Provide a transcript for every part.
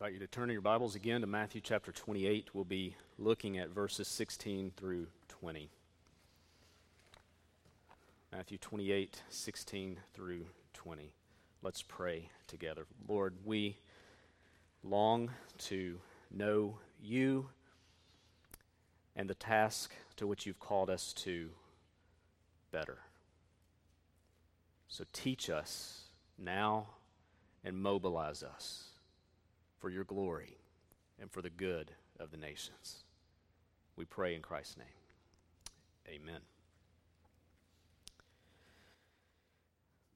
invite you to turn in your Bibles again to Matthew chapter 28. We'll be looking at verses 16 through 20. Matthew 28, 16 through 20. Let's pray together. Lord, we long to know you and the task to which you've called us to better. So teach us now and mobilize us for your glory and for the good of the nations. We pray in Christ's name. Amen.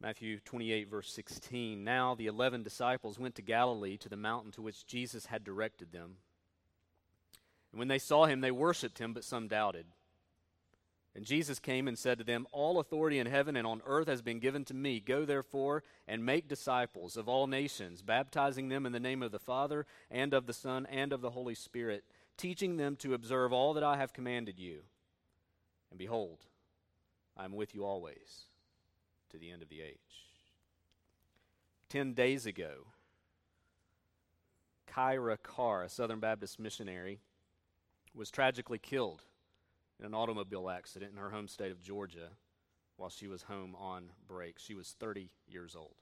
Matthew 28, verse 16. Now the eleven disciples went to Galilee to the mountain to which Jesus had directed them. And when they saw him, they worshipped him, but some doubted. And Jesus came and said to them, All authority in heaven and on earth has been given to me. Go therefore and make disciples of all nations, baptizing them in the name of the Father and of the Son and of the Holy Spirit, teaching them to observe all that I have commanded you. And behold, I am with you always to the end of the age. Ten days ago, Kyra Karr, a Southern Baptist missionary, was tragically killed in an automobile accident in her home state of Georgia while she was home on break. She was 30 years old.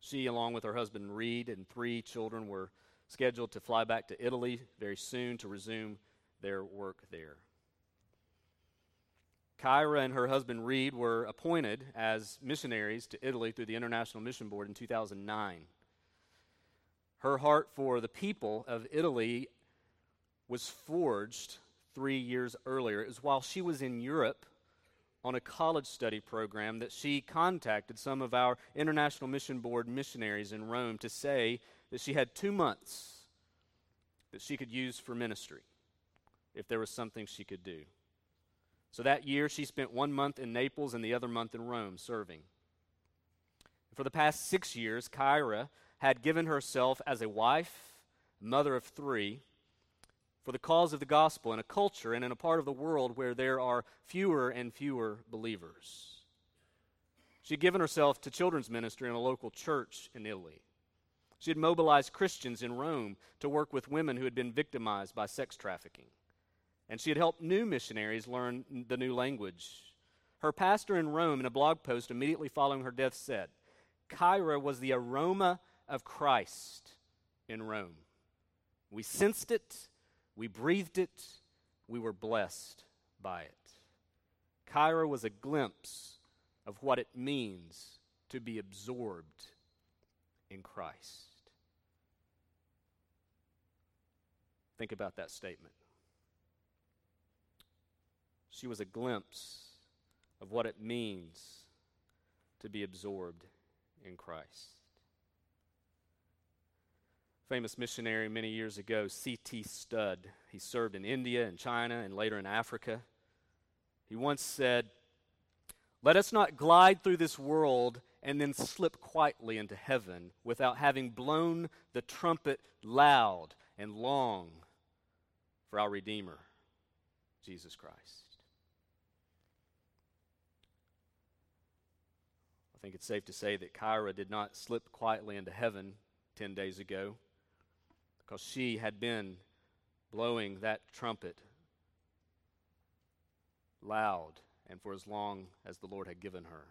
She, along with her husband Reed and three children, were scheduled to fly back to Italy very soon to resume their work there. Kyra and her husband Reed were appointed as missionaries to Italy through the International Mission Board in 2009. Her heart for the people of Italy was forged three years earlier. It was while she was in Europe on a college study program that she contacted some of our International Mission Board missionaries in Rome to say that she had two months that she could use for ministry if there was something she could do. So that year, she spent one month in Naples and the other month in Rome serving. For the past six years, Kyra had given herself as a wife, mother of three, for the cause of the gospel in a culture and in a part of the world where there are fewer and fewer believers. She had given herself to children's ministry in a local church in Italy. She had mobilized Christians in Rome to work with women who had been victimized by sex trafficking. And she had helped new missionaries learn the new language. Her pastor in Rome, in a blog post immediately following her death, said, Kyra was the aroma of Christ in Rome. We sensed it we breathed it, we were blessed by it. Kyra was a glimpse of what it means to be absorbed in Christ. Think about that statement. She was a glimpse of what it means to be absorbed in Christ famous missionary many years ago, C.T. Studd. He served in India and China and later in Africa. He once said, Let us not glide through this world and then slip quietly into heaven without having blown the trumpet loud and long for our Redeemer, Jesus Christ. I think it's safe to say that Kyra did not slip quietly into heaven 10 days ago because she had been blowing that trumpet loud and for as long as the Lord had given her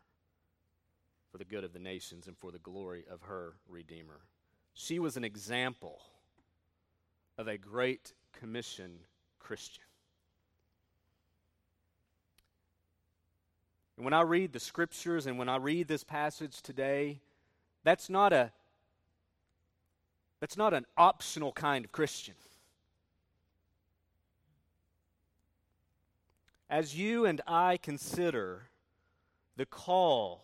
for the good of the nations and for the glory of her Redeemer. She was an example of a great commission Christian. And when I read the scriptures and when I read this passage today, that's not a that's not an optional kind of Christian. As you and I consider the call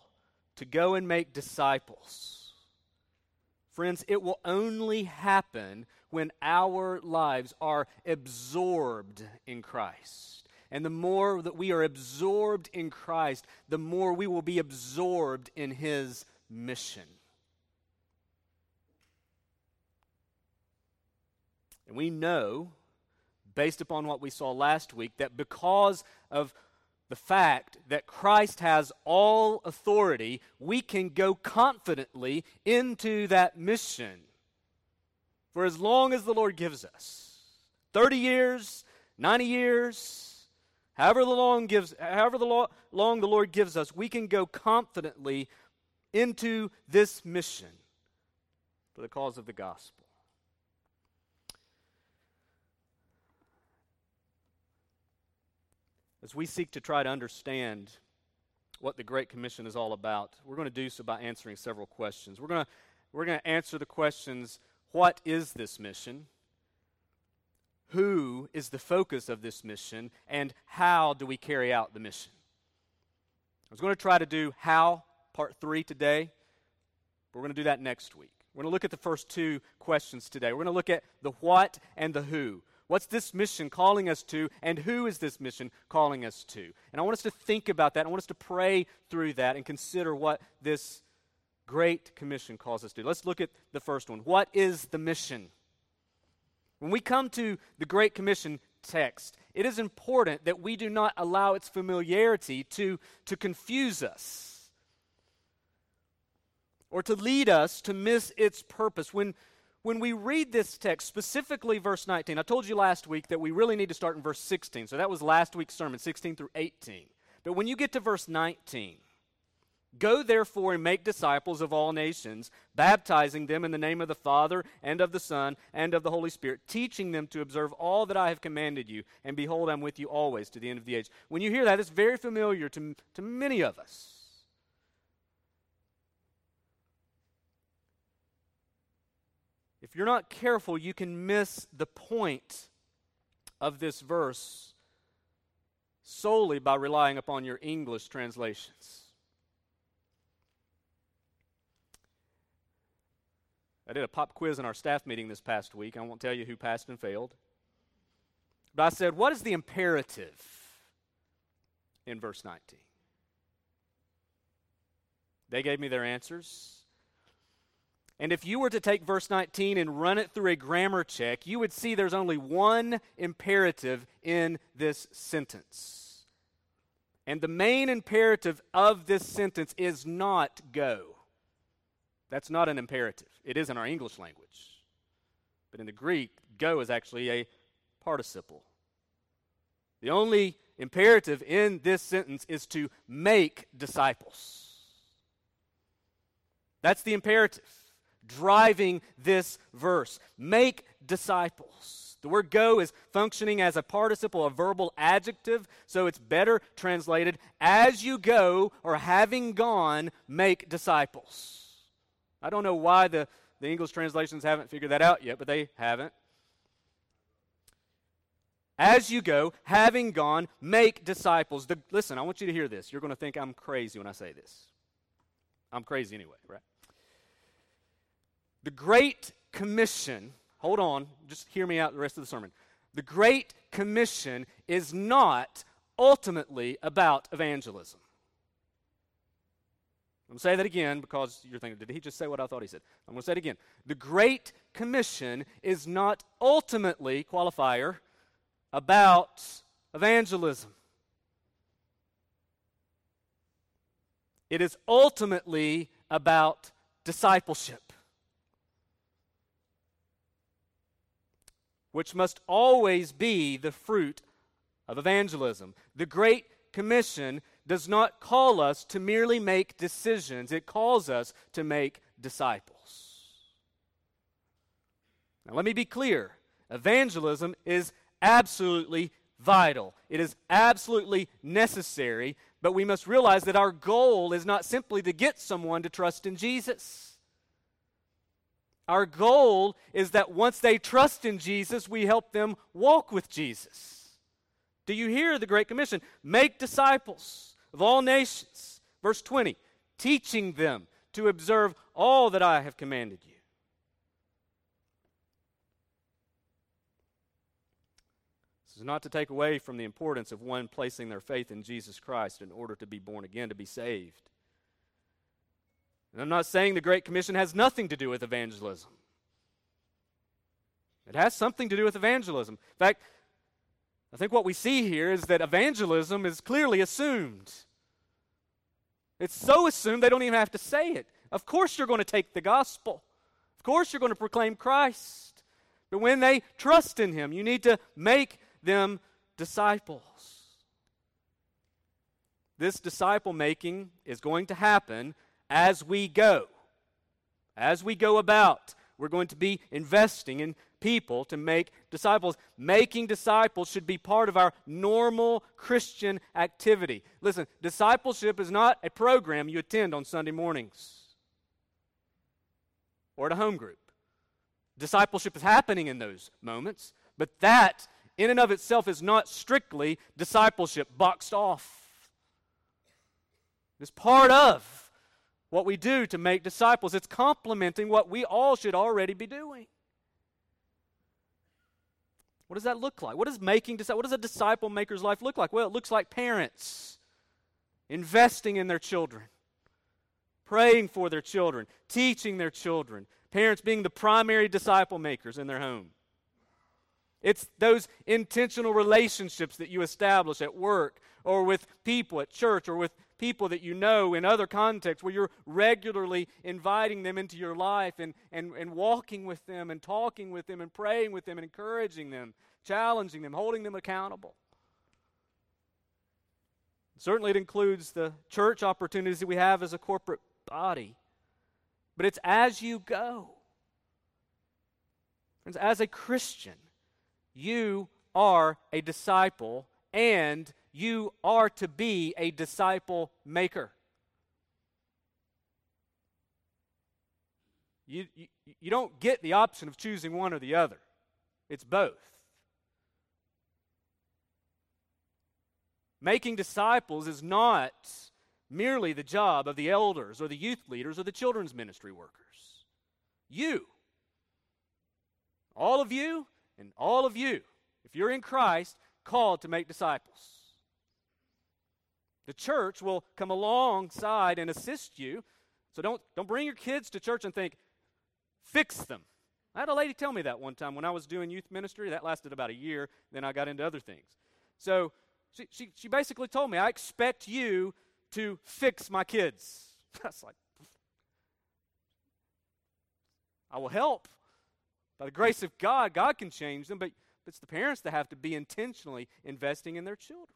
to go and make disciples, friends, it will only happen when our lives are absorbed in Christ. And the more that we are absorbed in Christ, the more we will be absorbed in His mission. And we know, based upon what we saw last week, that because of the fact that Christ has all authority, we can go confidently into that mission. for as long as the Lord gives us 30 years, 90 years, however, the long, gives, however the lo- long the Lord gives us, we can go confidently into this mission for the cause of the gospel. As we seek to try to understand what the Great Commission is all about, we're going to do so by answering several questions. We're going to, we're going to answer the questions what is this mission? Who is the focus of this mission? And how do we carry out the mission? I was going to try to do how, part three today. but We're going to do that next week. We're going to look at the first two questions today. We're going to look at the what and the who. What's this mission calling us to, and who is this mission calling us to? And I want us to think about that. I want us to pray through that and consider what this Great Commission calls us to. Let's look at the first one. What is the mission? When we come to the Great Commission text, it is important that we do not allow its familiarity to, to confuse us or to lead us to miss its purpose. When, when we read this text, specifically verse 19, I told you last week that we really need to start in verse 16. So that was last week's sermon, 16 through 18. But when you get to verse 19, Go therefore and make disciples of all nations, baptizing them in the name of the Father and of the Son and of the Holy Spirit, teaching them to observe all that I have commanded you. And behold, I'm with you always to the end of the age. When you hear that, it's very familiar to, to many of us. If you're not careful, you can miss the point of this verse solely by relying upon your English translations. I did a pop quiz in our staff meeting this past week. I won't tell you who passed and failed. But I said, What is the imperative in verse 19? They gave me their answers. And if you were to take verse 19 and run it through a grammar check, you would see there's only one imperative in this sentence. And the main imperative of this sentence is not go. That's not an imperative. It is in our English language. But in the Greek, go is actually a participle. The only imperative in this sentence is to make disciples. That's the imperative driving this verse. Make disciples. The word go is functioning as a participle, a verbal adjective, so it's better translated as you go or having gone, make disciples. I don't know why the, the English translations haven't figured that out yet, but they haven't. As you go, having gone, make disciples. The, listen, I want you to hear this. You're going to think I'm crazy when I say this. I'm crazy anyway, right? The Great Commission, hold on, just hear me out the rest of the sermon. The Great Commission is not ultimately about evangelism. I'm going to say that again because you're thinking, did he just say what I thought he said? I'm going to say it again. The Great Commission is not ultimately, qualifier, about evangelism. It is ultimately about discipleship, which must always be the fruit of evangelism. The Great Commission does not call us to merely make decisions, it calls us to make disciples. Now, let me be clear evangelism is absolutely vital, it is absolutely necessary, but we must realize that our goal is not simply to get someone to trust in Jesus. Our goal is that once they trust in Jesus, we help them walk with Jesus. Do you hear the Great Commission? Make disciples of all nations. Verse 20, teaching them to observe all that I have commanded you. This is not to take away from the importance of one placing their faith in Jesus Christ in order to be born again, to be saved. And I'm not saying the Great Commission has nothing to do with evangelism. It has something to do with evangelism. In fact, I think what we see here is that evangelism is clearly assumed. It's so assumed they don't even have to say it. Of course, you're going to take the gospel. Of course, you're going to proclaim Christ. But when they trust in Him, you need to make them disciples. This disciple making is going to happen as we go. As we go about, we're going to be investing in people to make disciples. Making disciples should be part of our normal Christian activity. Listen, discipleship is not a program you attend on Sunday mornings or at a home group. Discipleship is happening in those moments, but that in and of itself is not strictly discipleship boxed off. It's part of what we do to make disciples. It's complementing what we all should already be doing. What does that look like? What does making what does a disciple maker's life look like? Well, it looks like parents investing in their children, praying for their children, teaching their children, parents being the primary disciple makers in their home. It's those intentional relationships that you establish at work or with people at church or with people that you know in other contexts where you're regularly inviting them into your life and, and, and walking with them and talking with them and praying with them and encouraging them, challenging them, holding them accountable. Certainly, it includes the church opportunities that we have as a corporate body. But it's as you go. Friends, as a Christian, you are a disciple and you are to be a disciple maker. You, you, you, don't get the option of choosing one or the other, it's both. Making disciples is not merely the job of the elders or the youth leaders or the children's ministry workers. You, all of you, and all of you, if you're in Christ, called to make disciples. The church will come alongside and assist you. So don't, don't bring your kids to church and think, fix them. I had a lady tell me that one time when I was doing youth ministry. That lasted about a year. Then I got into other things. So she, she, she basically told me, I expect you to fix my kids. I was like, I will help. By the grace of God, God can change them, but it's the parents that have to be intentionally investing in their children.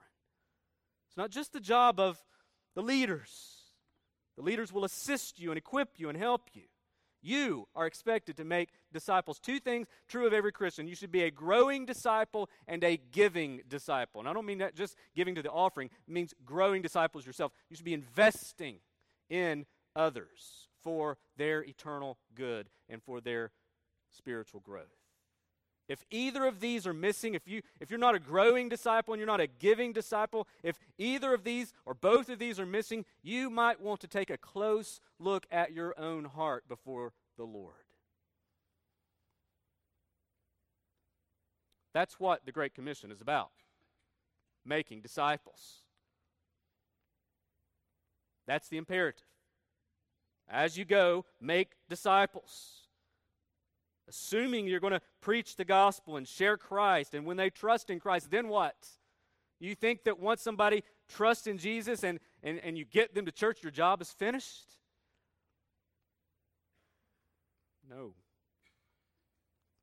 It's not just the job of the leaders. The leaders will assist you and equip you and help you. You are expected to make disciples. Two things true of every Christian. You should be a growing disciple and a giving disciple. And I don't mean that just giving to the offering, it means growing disciples yourself. You should be investing in others for their eternal good and for their spiritual growth. If either of these are missing, if you if you're not a growing disciple and you're not a giving disciple, if either of these or both of these are missing, you might want to take a close look at your own heart before the Lord. That's what the Great Commission is about. Making disciples. That's the imperative. As you go, make disciples assuming you're going to preach the gospel and share Christ. And when they trust in Christ, then what? You think that once somebody trusts in Jesus and, and, and you get them to church, your job is finished? No.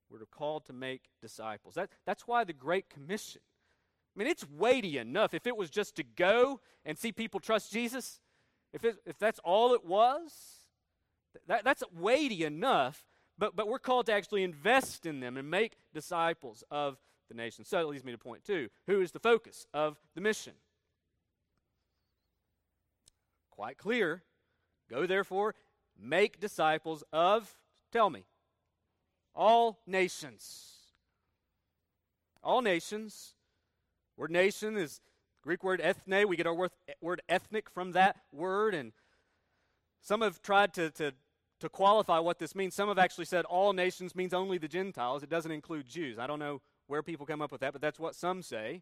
We're called to make disciples. That, that's why the Great Commission. I mean, it's weighty enough. If it was just to go and see people trust Jesus, if, it, if that's all it was, that, that's weighty enough but, but we're called to actually invest in them and make disciples of the nation. So that leads me to point two who is the focus of the mission? Quite clear. Go therefore, make disciples of, tell me, all nations. All nations. Word nation is Greek word ethne. We get our word ethnic from that word. And some have tried to, to to qualify what this means, some have actually said all nations means only the Gentiles. It doesn't include Jews. I don't know where people come up with that, but that's what some say.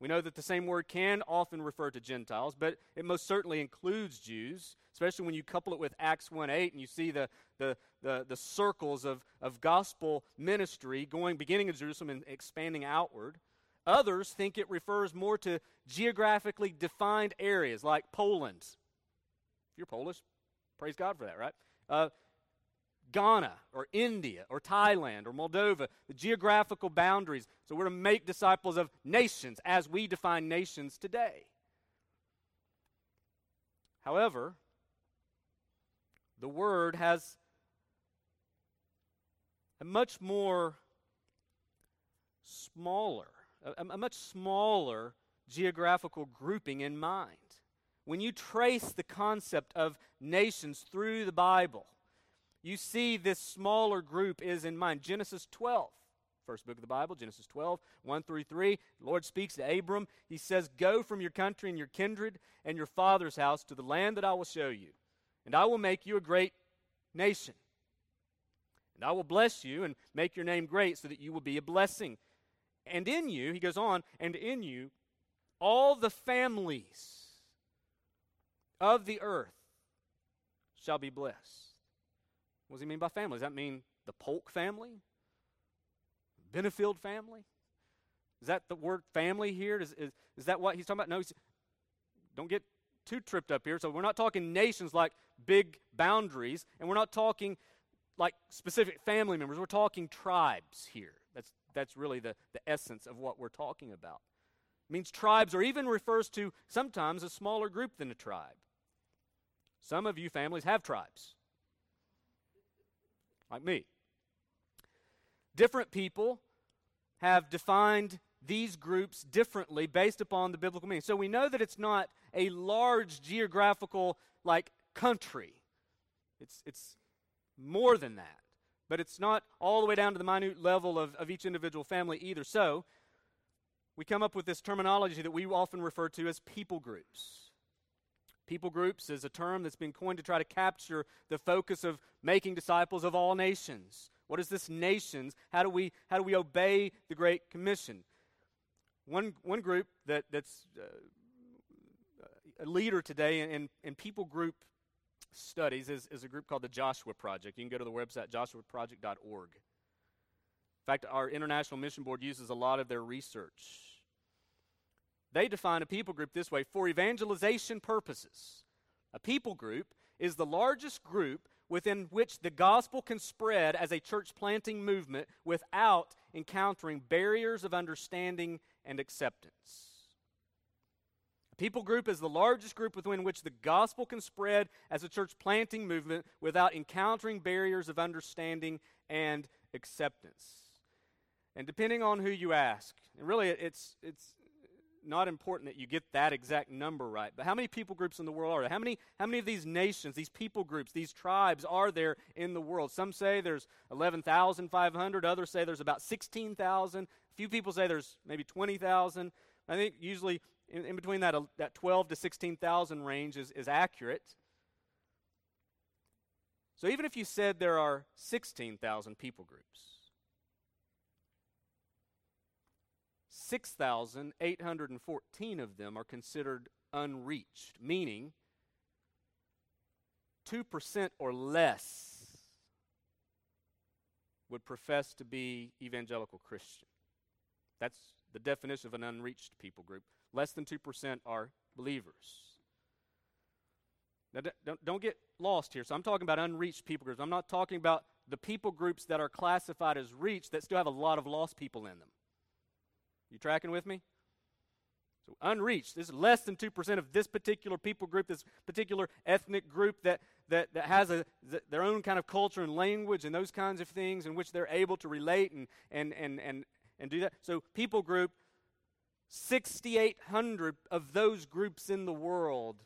We know that the same word can often refer to Gentiles, but it most certainly includes Jews, especially when you couple it with Acts 1 8 and you see the, the, the, the circles of, of gospel ministry going, beginning in Jerusalem and expanding outward. Others think it refers more to geographically defined areas like Poland. If you're Polish, praise God for that, right? Uh, Ghana or India or Thailand or Moldova, the geographical boundaries. So we're to make disciples of nations as we define nations today. However, the word has a much more smaller, a, a, much smaller geographical grouping in mind. When you trace the concept of nations through the Bible, you see this smaller group is in mind. Genesis 12, first book of the Bible, Genesis 12, 1 through 3. The Lord speaks to Abram. He says, Go from your country and your kindred and your father's house to the land that I will show you, and I will make you a great nation. And I will bless you and make your name great so that you will be a blessing. And in you, he goes on, and in you, all the families of the earth shall be blessed. What does he mean by family? Does that mean the Polk family? Benefield family? Is that the word family here? Is, is, is that what he's talking about? No, don't get too tripped up here. So we're not talking nations like big boundaries, and we're not talking like specific family members. We're talking tribes here. That's, that's really the, the essence of what we're talking about. It means tribes, or even refers to sometimes a smaller group than a tribe. Some of you families have tribes, like me. Different people have defined these groups differently based upon the biblical meaning. So we know that it's not a large geographical like country. It's it's more than that. But it's not all the way down to the minute level of, of each individual family either. So we come up with this terminology that we often refer to as people groups. People groups is a term that's been coined to try to capture the focus of making disciples of all nations. What is this nations? How do we, how do we obey the Great Commission? One, one group that, that's uh, a leader today in, in people group studies is, is a group called the Joshua Project. You can go to the website joshuaproject.org. In fact, our International Mission Board uses a lot of their research they define a people group this way for evangelization purposes. A people group is the largest group within which the gospel can spread as a church planting movement without encountering barriers of understanding and acceptance. A people group is the largest group within which the gospel can spread as a church planting movement without encountering barriers of understanding and acceptance. And depending on who you ask, and really it's, it's, not important that you get that exact number right, but how many people groups in the world are there? How many, how many of these nations, these people groups, these tribes are there in the world? Some say there's 11,500, others say there's about 16,000. A few people say there's maybe 20,000. I think usually in, in between that, uh, that 12 to 16,000 range is, is accurate. So even if you said there are 16,000 people groups, 6,814 of them are considered unreached, meaning 2% or less would profess to be evangelical Christian. That's the definition of an unreached people group. Less than 2% are believers. Now, don't, don't get lost here. So, I'm talking about unreached people groups. I'm not talking about the people groups that are classified as reached that still have a lot of lost people in them. You tracking with me? So unreached. This is less than 2% of this particular people group, this particular ethnic group that, that, that has a, th- their own kind of culture and language and those kinds of things in which they're able to relate and, and, and, and, and do that. So people group, 6,800 of those groups in the world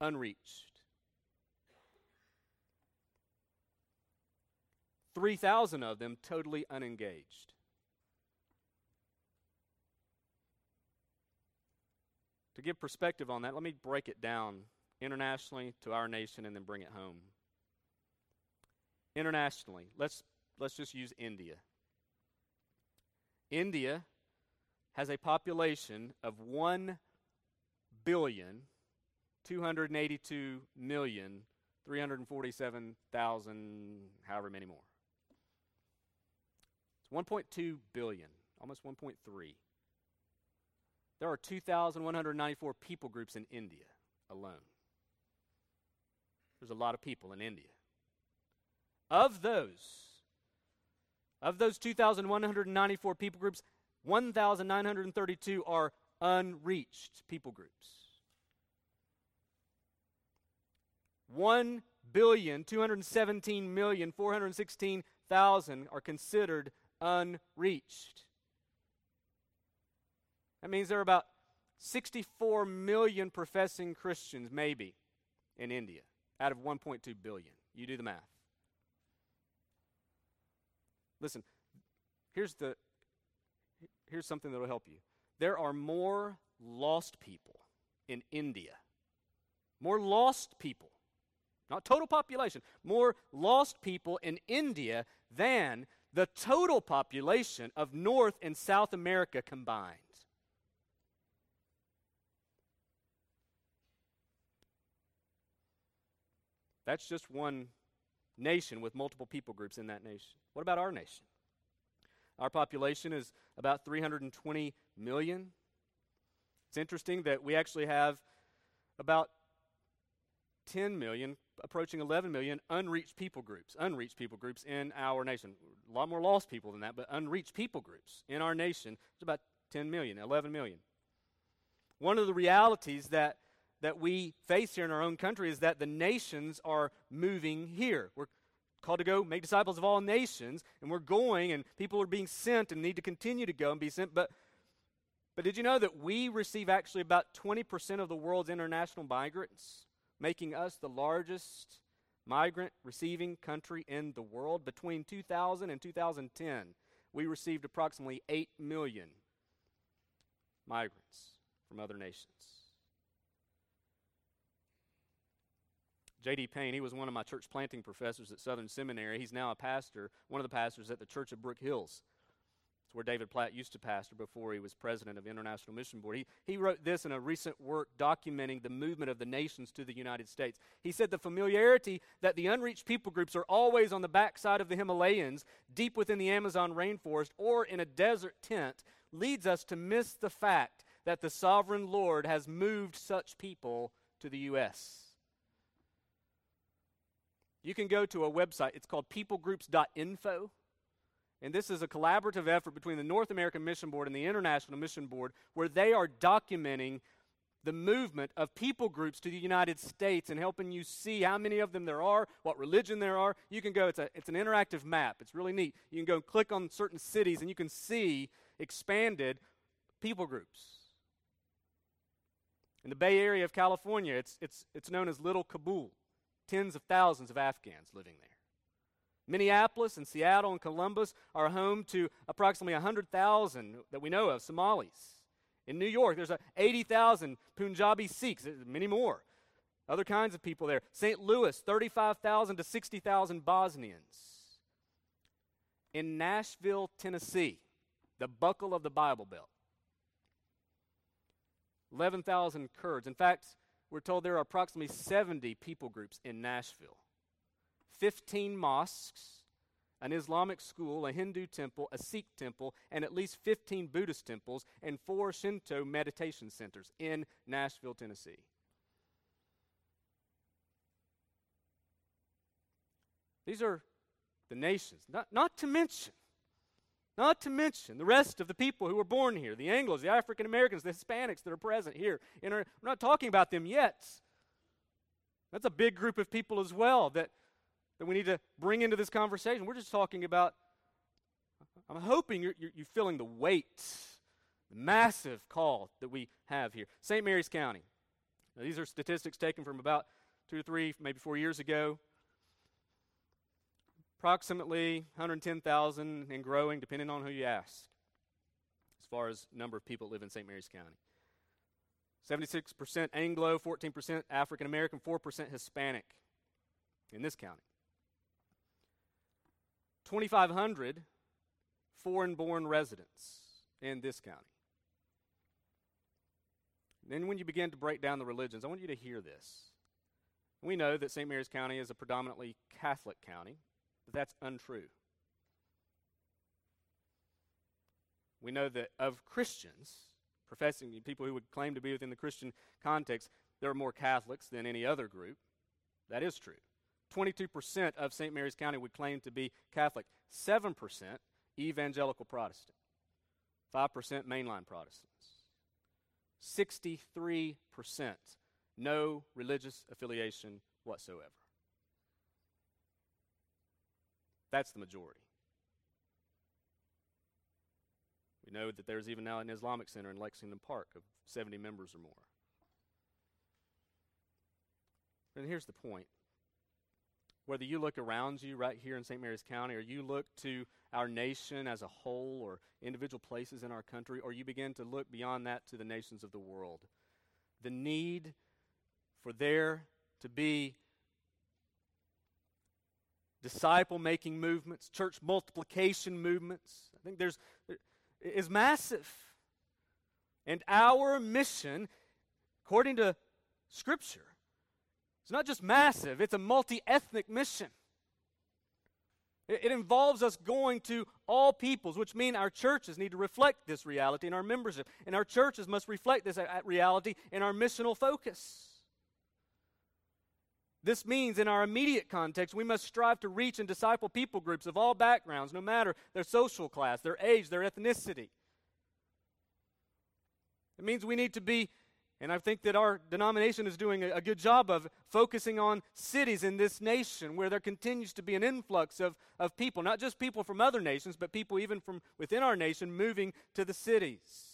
unreached. 3,000 of them totally unengaged. To give perspective on that, let me break it down internationally to our nation and then bring it home. Internationally, let's, let's just use India. India has a population of 1 billion 282 million 347,000 however many more. It's 1.2 billion, almost 1.3. There are 2,194 people groups in India alone. There's a lot of people in India. Of those, of those 2,194 people groups, 1,932 are unreached people groups. 1 billion 217 million 416,000 are considered unreached. That means there are about 64 million professing Christians, maybe, in India out of 1.2 billion. You do the math. Listen, here's the here's something that will help you. There are more lost people in India. More lost people. Not total population, more lost people in India than the total population of North and South America combined. That's just one nation with multiple people groups in that nation. What about our nation? Our population is about 320 million. It's interesting that we actually have about 10 million, approaching 11 million unreached people groups, unreached people groups in our nation. A lot more lost people than that, but unreached people groups in our nation. It's about 10 million, 11 million. One of the realities that that we face here in our own country is that the nations are moving here. We're called to go make disciples of all nations, and we're going, and people are being sent and need to continue to go and be sent. But, but did you know that we receive actually about 20% of the world's international migrants, making us the largest migrant receiving country in the world? Between 2000 and 2010, we received approximately 8 million migrants from other nations. J.D. Payne, he was one of my church planting professors at Southern Seminary. He's now a pastor, one of the pastors at the Church of Brook Hills. It's where David Platt used to pastor before he was president of International Mission Board. He, he wrote this in a recent work documenting the movement of the nations to the United States. He said the familiarity that the unreached people groups are always on the backside of the Himalayas, deep within the Amazon rainforest, or in a desert tent leads us to miss the fact that the sovereign Lord has moved such people to the U.S. You can go to a website, it's called peoplegroups.info. And this is a collaborative effort between the North American Mission Board and the International Mission Board where they are documenting the movement of people groups to the United States and helping you see how many of them there are, what religion there are. You can go, it's, a, it's an interactive map. It's really neat. You can go and click on certain cities and you can see expanded people groups. In the Bay Area of California, it's, it's, it's known as Little Kabul tens of thousands of Afghans living there. Minneapolis and Seattle and Columbus are home to approximately 100,000 that we know of Somalis. In New York, there's 80,000 Punjabi Sikhs, uh, many more. Other kinds of people there. St. Louis, 35,000 to 60,000 Bosnians. In Nashville, Tennessee, the buckle of the Bible Belt, 11,000 Kurds. In fact, we're told there are approximately 70 people groups in Nashville 15 mosques, an Islamic school, a Hindu temple, a Sikh temple, and at least 15 Buddhist temples, and four Shinto meditation centers in Nashville, Tennessee. These are the nations, not, not to mention not to mention the rest of the people who were born here the Anglos, the African Americans, the Hispanics that are present here. Our, we're not talking about them yet. That's a big group of people as well that, that we need to bring into this conversation. We're just talking about, I'm hoping you're, you're, you're feeling the weight, the massive call that we have here. St. Mary's County. Now, these are statistics taken from about two or three, maybe four years ago approximately 110,000 and growing, depending on who you ask, as far as number of people that live in St. Mary's County. 76% Anglo, 14% African American, 4% Hispanic in this county. 2,500 foreign born residents in this county. Then, when you begin to break down the religions, I want you to hear this. We know that St. Mary's County is a predominantly Catholic county that that's untrue. We know that of Christians, professing people who would claim to be within the Christian context, there are more Catholics than any other group. That is true. 22% of St. Mary's County would claim to be Catholic, 7% evangelical Protestant, 5% mainline Protestants, 63% no religious affiliation whatsoever. That's the majority. We know that there's even now an Islamic center in Lexington Park of 70 members or more. And here's the point. Whether you look around you right here in St. Mary's County, or you look to our nation as a whole, or individual places in our country, or you begin to look beyond that to the nations of the world, the need for there to be disciple making movements, church multiplication movements. I think there's there is massive. And our mission, according to Scripture, it's not just massive, it's a multi ethnic mission. It, it involves us going to all peoples, which mean our churches need to reflect this reality in our membership. And our churches must reflect this reality in our missional focus. This means, in our immediate context, we must strive to reach and disciple people groups of all backgrounds, no matter their social class, their age, their ethnicity. It means we need to be, and I think that our denomination is doing a, good job of focusing on cities in this nation where there continues to be an influx of, of people, not just people from other nations, but people even from within our nation moving to the cities.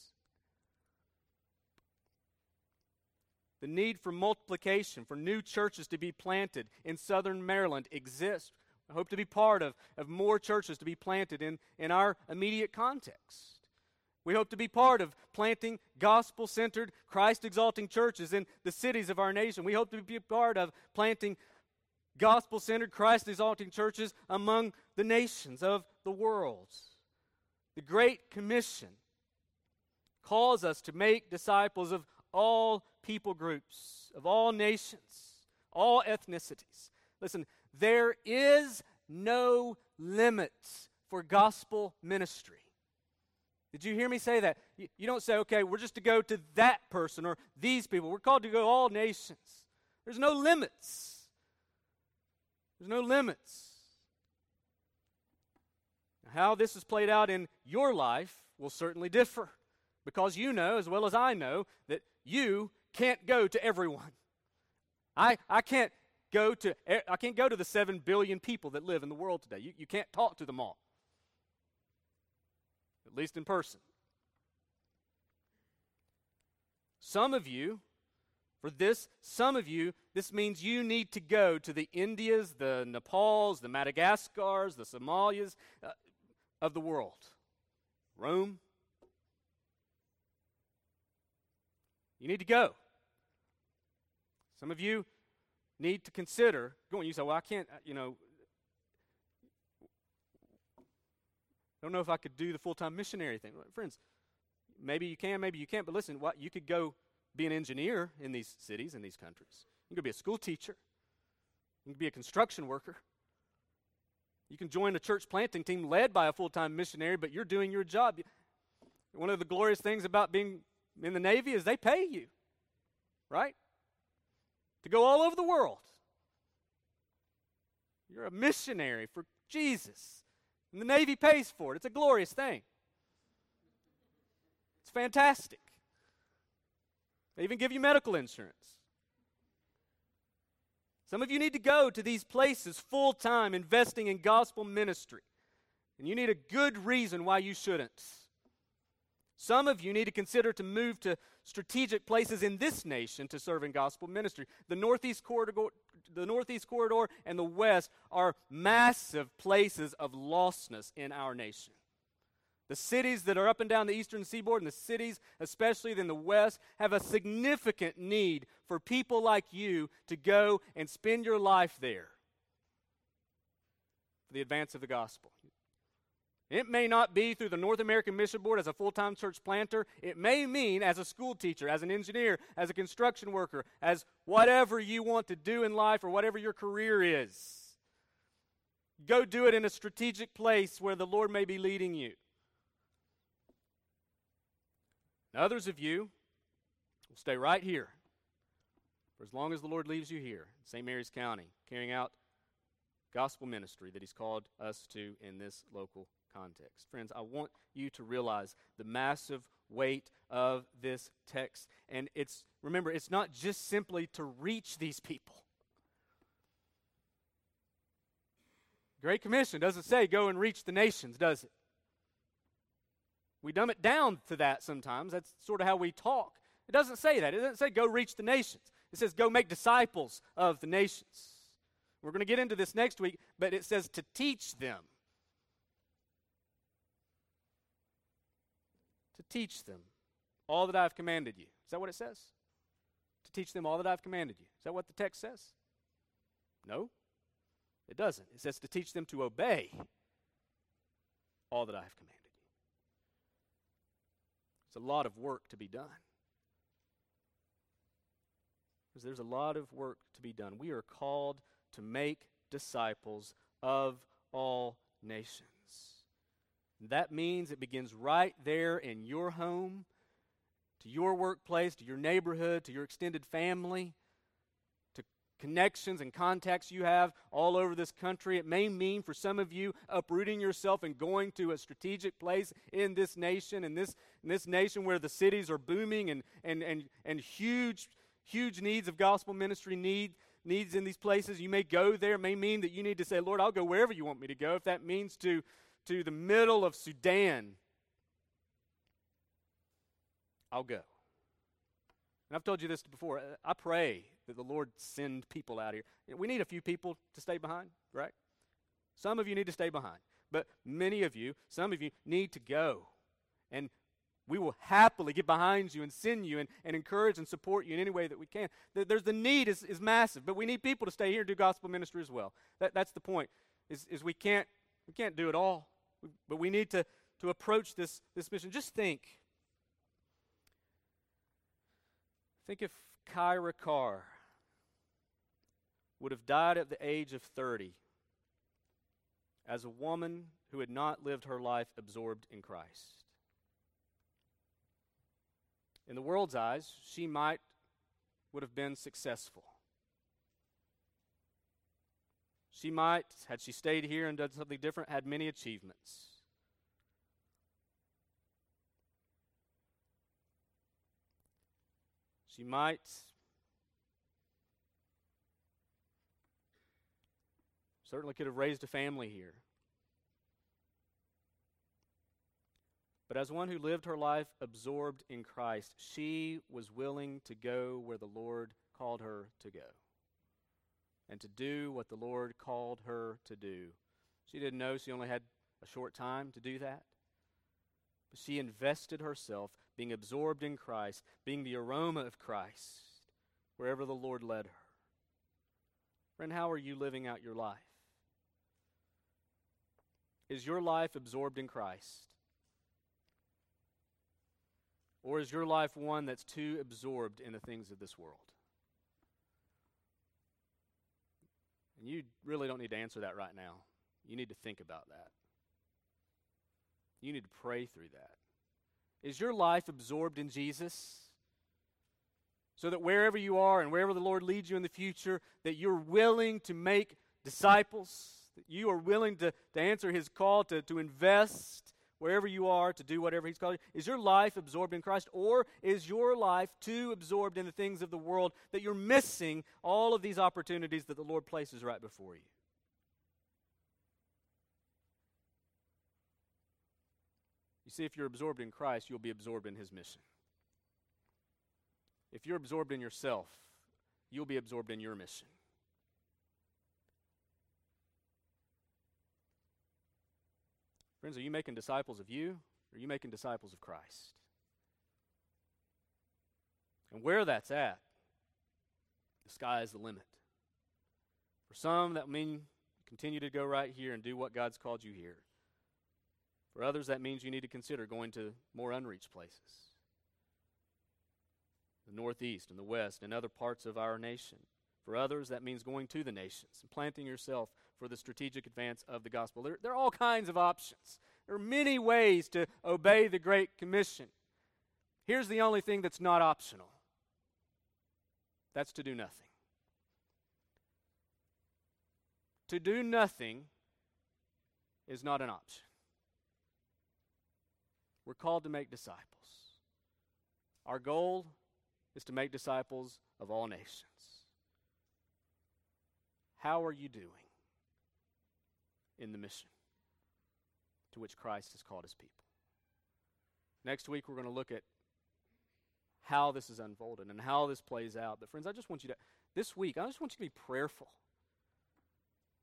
The need for multiplication, for new churches to be planted in southern Maryland exists. I hope to be part of, of more churches to be planted in, in our immediate context. We hope to be part of planting gospel centered, Christ exalting churches in the cities of our nation. We hope to be part of planting gospel centered, Christ exalting churches among the nations of the world. The Great Commission calls us to make disciples of all people groups, of all nations, all ethnicities. Listen, there is no limits for gospel ministry. Did you hear me say that? You, don't say, okay, we're just to go to that person or these people. We're called to go to all nations. There's no limits. There's no limits. How this is played out in your life will certainly differ because you know, as well as I know, that you can't go to everyone. I, I can't go to I can't go to the 7 billion people that live in the world today. You, you can't talk to them all. At least in person. Some of you, for this, some of you, this means you need to go to the Indias, the Nepals, the Madagascars, the Somalias uh, of the world. Rome, You need to go. Some of you need to consider going. You say, well, I can't, uh, you know, I don't know if I could do the full time missionary thing. Friends, maybe you can, maybe you can't, but listen, what, you could go be an engineer in these cities, in these countries. You could be a school teacher. You could be a construction worker. You can join a church planting team led by a full time missionary, but you're doing your job. One of the glorious things about being in the Navy is they pay you, right? To go all over the world. You're a missionary for Jesus. And the Navy pays for it. It's a glorious thing. It's fantastic. They even give you medical insurance. Some of you need to go to these places full time, investing in gospel ministry. And you need a good reason why you shouldn't. Some of you need to consider to move to strategic places in this nation to serve in gospel ministry. The Northeast Corridor, the Northeast Corridor and the West are massive places of lostness in our nation. The cities that are up and down the eastern seaboard and the cities, especially in the west, have a significant need for people like you to go and spend your life there for the advance of the gospel. It may not be through the North American Mission Board as a full time church planter. It may mean as a school teacher, as an engineer, as a construction worker, as whatever you want to do in life or whatever your career is. Go do it in a strategic place where the Lord may be leading you. others of you will stay right here for as long as the Lord leaves you here, in St. Mary's County, carrying out gospel ministry that He's called us to in this local context. Friends, I want you to realize the massive weight of this text. And it's, remember, it's not just simply to reach these people. Great Commission doesn't say go and reach the nations, does it? We dumb it down to that sometimes. That's sort of how we talk. It doesn't say that. It doesn't say go reach the nations. It says go make disciples of the nations. We're going to get into this next week, but it says to teach them. To teach them all that I've commanded you. Is that what it says? To teach them all that I've commanded you. Is that what the text says? No, it doesn't. It says to teach them to obey all that I have commanded you. It's a lot of work to be done. Because there's a lot of work to be done. We are called to make disciples of all nations. That means it begins right there in your home, to your workplace, to your neighborhood, to your extended family, to connections and contacts you have all over this country. It may mean for some of you uprooting yourself and going to a strategic place in this nation, in this, in this nation where the cities are booming and, and, and, and huge, huge needs of gospel ministry need needs in these places. You may go there. May mean that you need to say, Lord, I'll go wherever you want me to go. If that means to, to the middle of Sudan, I'll go. And I've told you this before. I pray that the Lord send people out here. We need a few people to stay behind, right? Some of you need to stay behind. But many of you, some of you, need to go. And we will happily get behind you and send you and, and encourage and support you in any way that we can. There's the need is, is massive, but we need people to stay here and do gospel ministry as well. That, that's the point. Is, is we can't we can't do it all, but we need to to approach this this mission. Just think. Think if Kyra Karr would have died at the age of 30 as a woman who had not lived her life absorbed in Christ. In the world's eyes, she might would have been successful. She might, had she stayed here and done something different, had many achievements. She might certainly could have raised a family here. But as one who lived her life absorbed in Christ, she was willing to go where the Lord called her to go and to do what the Lord called her to do. She didn't know she only had a short time to do that. But she invested herself, being absorbed in Christ, being the aroma of Christ, wherever the Lord led her. Friend, how are you living out your life? Is your life absorbed in Christ? Or is your life one that's too absorbed in the things of this world? And you really don't need to answer that right now. You need to think about that. You need to pray through that. Is your life absorbed in Jesus? So that wherever you are and wherever the Lord leads you in the future, that you're willing to make disciples, that you are willing to, to answer his call to, to invest wherever you are to do whatever He's called you? Is your life absorbed in Christ, or is your life too absorbed in the things of the world that you're missing all of these opportunities that the Lord places right before you? You see, if you're absorbed in Christ, you'll be absorbed in His mission. If you're absorbed in yourself, you'll be absorbed in your mission. Friends, are you making disciples of you? Or are you making disciples of Christ? And where that's at, the sky is the limit. For some, that means continue to go right here and do what God's called you here. For others, that means you need to consider going to more unreached places the Northeast and the West and other parts of our nation. For others, that means going to the nations and planting yourself for the strategic advance of the gospel. There, there are all kinds of options. There are many ways to obey the Great Commission. Here's the only thing that's not optional that's to do nothing. to do nothing is not an option. We're called to make disciples. Our goal is to make disciples of all nations. How are you doing in the mission to which Christ has called his people? Next week, we're going to look at how this is unfolded and how this plays out. But, friends, I just want you to, this week, I just want you to be prayerful,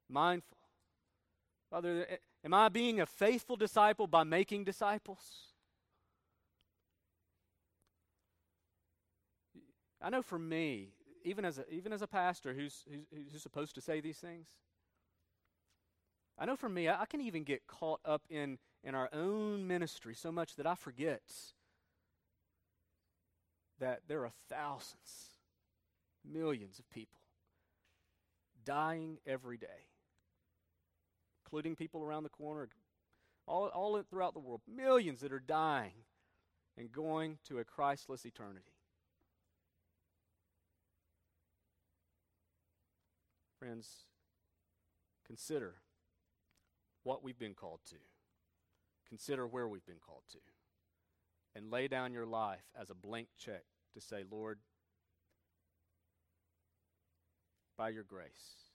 mindful. Father, am I being a faithful disciple by making disciples? I know for me, even as a, even as a pastor who's, who's, who's supposed to say these things, I know for me, I, I can even get caught up in, in our own ministry so much that I forget that there are thousands, millions of people dying every day, including people around the corner, all, all throughout the world, millions that are dying and going to a Christless eternity. Friends, consider what we've been called to. Consider where we've been called to. And lay down your life as a blank check to say, Lord, by your grace,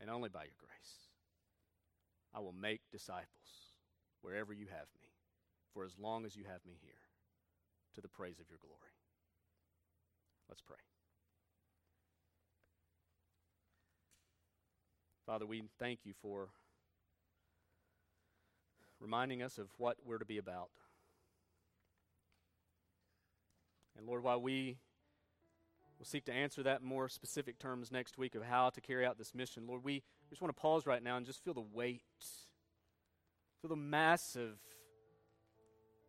and only by your grace, I will make disciples wherever you have me, for as long as you have me here, to the praise of your glory. Let's pray. Father, we thank you for reminding us of what we're to be about. And Lord, while we will seek to answer that in more specific terms next week of how to carry out this mission, Lord, we just want to pause right now and just feel the weight, feel the massive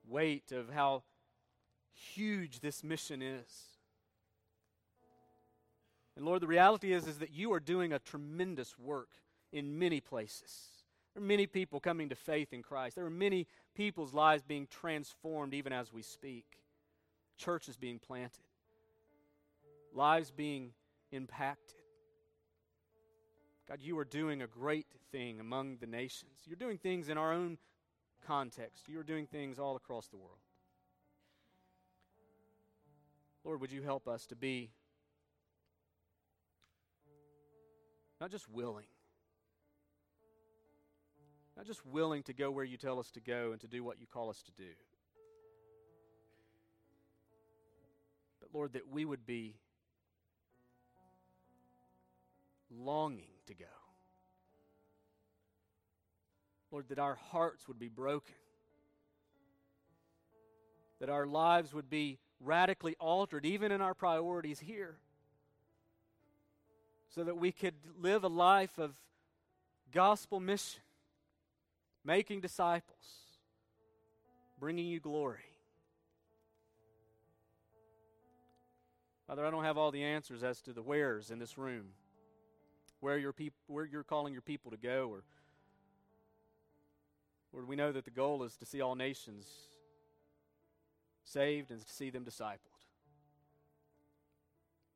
weight of how huge this mission is. And Lord, the reality is, is that you are doing a tremendous work in many places. There are many people coming to faith in Christ. There are many people's lives being transformed even as we speak. Churches being planted, lives being impacted. God, you are doing a great thing among the nations. You're doing things in our own context. You are doing things all across the world. Lord, would you help us to be Not just willing. Not just willing to go where you tell us to go and to do what you call us to do. But Lord, that we would be longing to go. Lord, that our hearts would be broken. That our lives would be radically altered, even in our priorities here so that we could live a life of gospel mission, making disciples, bringing you glory. Father, I don't have all the answers as to the wheres in this room, where, your peop- where you're calling your people to go, or Lord, we know that the goal is to see all nations saved and to see them discipled.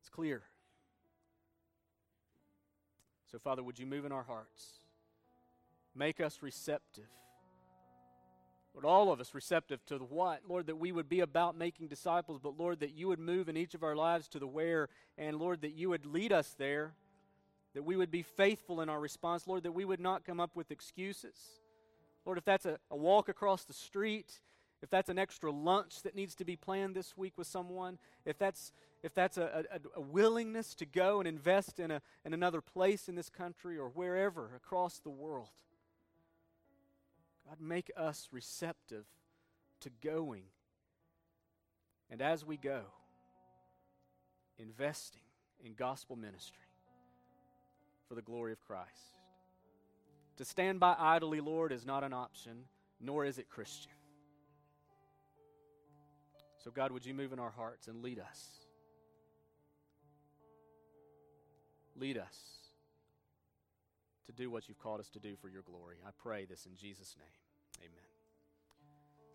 It's clear. So, Father, would you move in our hearts? Make us receptive. Lord, all of us receptive to the what? Lord, that we would be about making disciples, but Lord, that you would move in each of our lives to the where, and Lord, that you would lead us there, that we would be faithful in our response, Lord, that we would not come up with excuses. Lord, if that's a, a walk across the street, if that's an extra lunch that needs to be planned this week with someone, if that's if that's a, a, a, willingness to go and invest in, a, in another place in this country or wherever across the world. God, make us receptive to going. And as we go, investing in gospel ministry for the glory of Christ. To stand by idly, Lord, is not an option, nor is it Christian. So, God, would you move in our hearts and lead us? Lead us to do what you've called us to do for your glory. I pray this in Jesus' name. Amen.